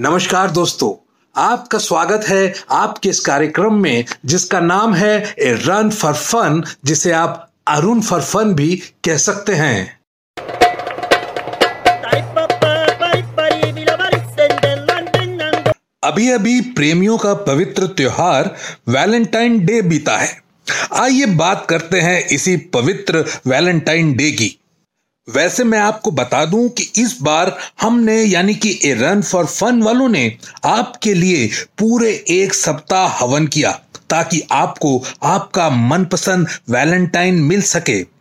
नमस्कार दोस्तों, आपका स्वागत है आपके इस कार्यक्रम में, जिसका नाम है ए रन फॉर फन, जिसे आप अरुण फॉर फन भी कह सकते हैं। अभी अभी प्रेमियों का पवित्र त्योहार वैलेंटाइन डे बीता है। आइए बात करते हैं इसी पवित्र वैलेंटाइन डे की। वैसे मैं आपको बता दूँ कि इस बार हमने, यानी कि ए रन फॉर फन वालों ने आपके लिए पूरे एक सप्ताह हवन किया, ताकि आपको आपका मनपसंद वैलेंटाइन मिल सके।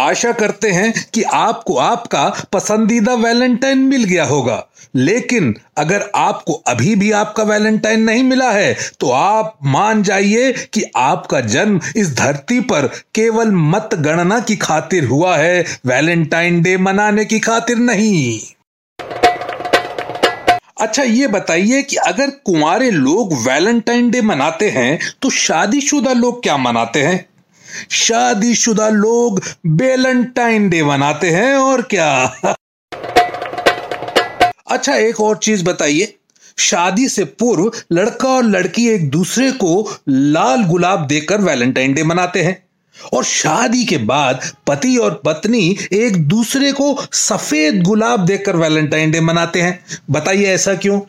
आशा करते हैं कि आपको आपका पसंदीदा वैलेंटाइन मिल गया होगा। लेकिन अगर आपको अभी भी आपका वैलेंटाइन नहीं मिला है तो आप मान जाइए कि आपका जन्म इस धरती पर केवल मत गणना की खातिर हुआ है, वैलेंटाइन डे मनाने की खातिर नहीं। अच्छा ये बताइए कि अगर कुंवारे लोग वैलेंटाइन डे मनाते हैं तो शादीशुदा लोग क्या मनाते हैं? शादीशुदा लोग बेलेंटाइन डे मनाते हैं, और क्या? अच्छा एक और चीज़ बताइए। शादी से पूर्व लड़का और लड़की एक दूसरे को लाल गुलाब देकर वैलेंटाइन डे मनाते हैं, और शादी के बाद पति और पत्नी एक दूसरे को सफ़ेद गुलाब देकर वैलेंटाइन डे मनाते हैं। बताइए ऐसा क्यों?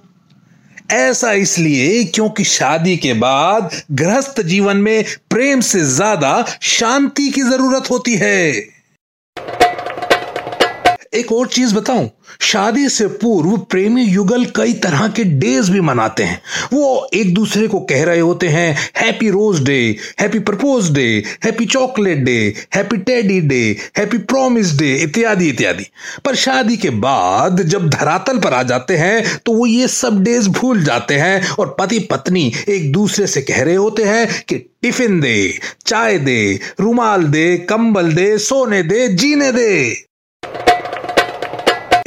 ऐसा इसलिए क्योंकि शादी के बाद गृहस्थ जीवन में प्रेम से ज़्यादा शांति की ज़रूरत होती है। एक और चीज़ बताऊँ। शादी से पूर्व प्रेमी युगल कई तरह के डेज़ भी मनाते हैं। वो एक दूसरे को कह रहे होते हैं happy rose day happy propose day happy chocolate day happy teddy day happy promise day इत्यादि इत्यादि। पर शादी के बाद जब धरातल पर आ जाते हैं तो वो ये सब डेज़ भूल जाते हैं और पति पत्नी एक दूसरे से कह रहे होते हैं कि टिफ़िन दे, चाय दे, रुमाल दे, कंबल दे, सोने दे, जीने दे।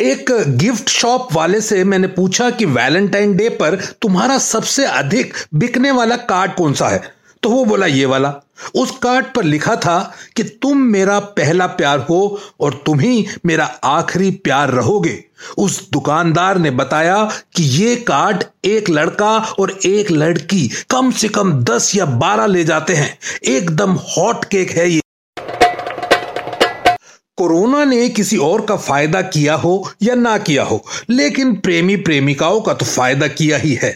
एक गिफ्ट शॉप वाले से मैंने पूछा कि वैलेंटाइन डे पर तुम्हारा सबसे अधिक बिकने वाला कार्ड कौन सा है? तो वो बोला, ये वाला। उस कार्ड पर लिखा था कि तुम मेरा पहला प्यार हो और तुम ही मेरा आखिरी प्यार रहोगे। उस दुकानदार ने बताया कि ये कार्ड एक लड़का और एक लड़की कम से कम दस या बारह ले जाते हैं। एकदम हॉट केक है ये। कोरोना ने किसी और का फ़ायदा किया हो या ना किया हो, लेकिन प्रेमी प्रेमिकाओं का तो फ़ायदा किया ही है।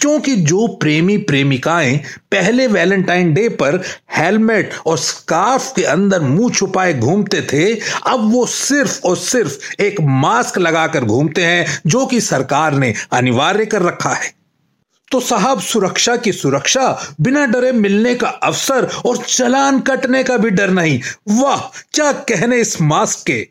क्योंकि जो प्रेमी प्रेमिकाएँ पहले वैलेंटाइन डे पर हेलमेट और स्कार्फ के अंदर मुँह छुपाए घूमते थे, अब वो सिर्फ़ और सिर्फ़ एक मास्क लगाकर घूमते हैं, जो कि सरकार ने अनिवार्य कर रखा है। तो साहब सुरक्षा की सुरक्षा, बिना डरे मिलने का अवसर और चलान कटने का भी डर नहीं। वाह, क्या कहने इस मास्क के?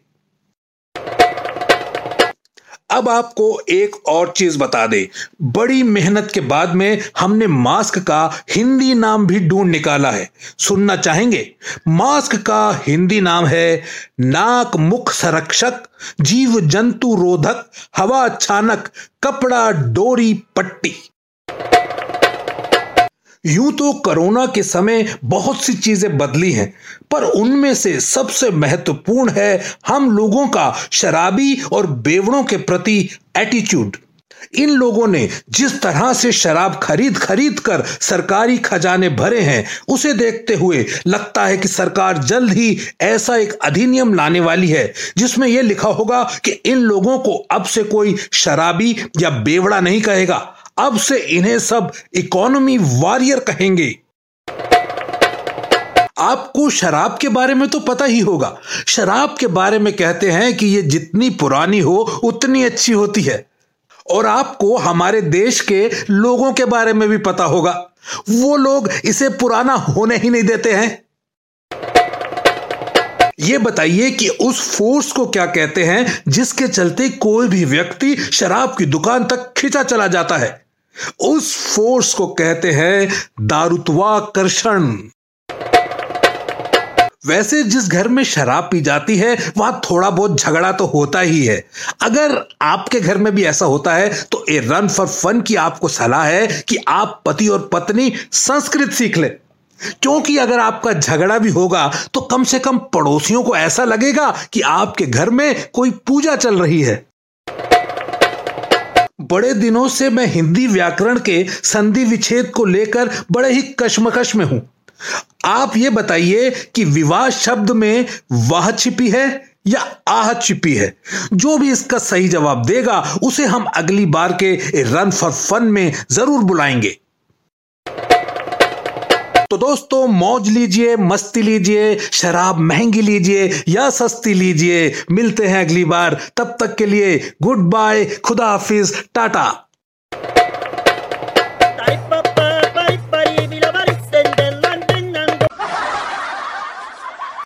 अब आपको एक और चीज़ बता दे। बड़ी मेहनत के बाद में हमने मास्क का हिंदी नाम भी ढूंढ निकाला है। सुनना चाहेंगे? मास्क का हिंदी नाम है नाक मुख संरक्षक, जीव जंतु रोधक, हवा अचानक कपड़ा डोरी पट्टी। यूँ तो कोरोना के समय बहुत सी चीज़ें बदली हैं, पर उनमें से सबसे महत्वपूर्ण है हम लोगों का शराबी और बेवड़ों के प्रति एटीट्यूड इन लोगों ने जिस तरह से शराब खरीद खरीद कर सरकारी खजाने भरे हैं, उसे देखते हुए लगता है कि सरकार जल्द ही ऐसा एक अधिनियम लाने वाली है, जिसमें यह लिखा होगा कि इन लोगों को अब से कोई शराबी या बेवड़ा नहीं कहेगा। अब से इन्हें सब इकोनॉमी वॉरियर कहेंगे। आपको शराब के बारे में तो पता ही होगा। शराब के बारे में कहते हैं कि यह जितनी पुरानी हो, उतनी अच्छी होती है। और आपको हमारे देश के लोगों के बारे में भी पता होगा। वो लोग इसे पुराना होने ही नहीं देते हैं। ये बताइए कि उस फोर्स को क्या कहते हैं, जिसके चलते कोई भी व्यक्ति शराब की दुकान तक खिंचा चला जाता है। उस फोर्स को कहते हैं दारुत्वाकर्षण। वैसे जिस घर में शराब पी जाती है, वहाँ थोड़ा बहुत झगड़ा तो होता ही है। अगर आपके घर में भी ऐसा होता है तो ए रन फॉर फन की आपको सलाह है कि आप पति और पत्नी संस्कृत सीख ले। क्योंकि अगर आपका झगड़ा भी होगा तो कम से कम पड़ोसियों को ऐसा लगेगा कि आपके घर में कोई पूजा चल रही है। बड़े दिनों से मैं हिंदी व्याकरण के संधि विच्छेद को लेकर बड़े ही कश्मकश में हूँ। आप ये बताइए कि विवाह शब्द में वाह छिपी है या आह छिपी है? जो भी इसका सही जवाब देगा, उसे हम अगली बार के रन फॉर फन में ज़रूर बुलाएँगे। तो दोस्तों, मौज लीजिए, मस्ती लीजिए, शराब महँगी लीजिए या सस्ती लीजिए। मिलते हैं अगली बार। तब तक के लिए गुड बाय, खुदा हाफिज, टाटा।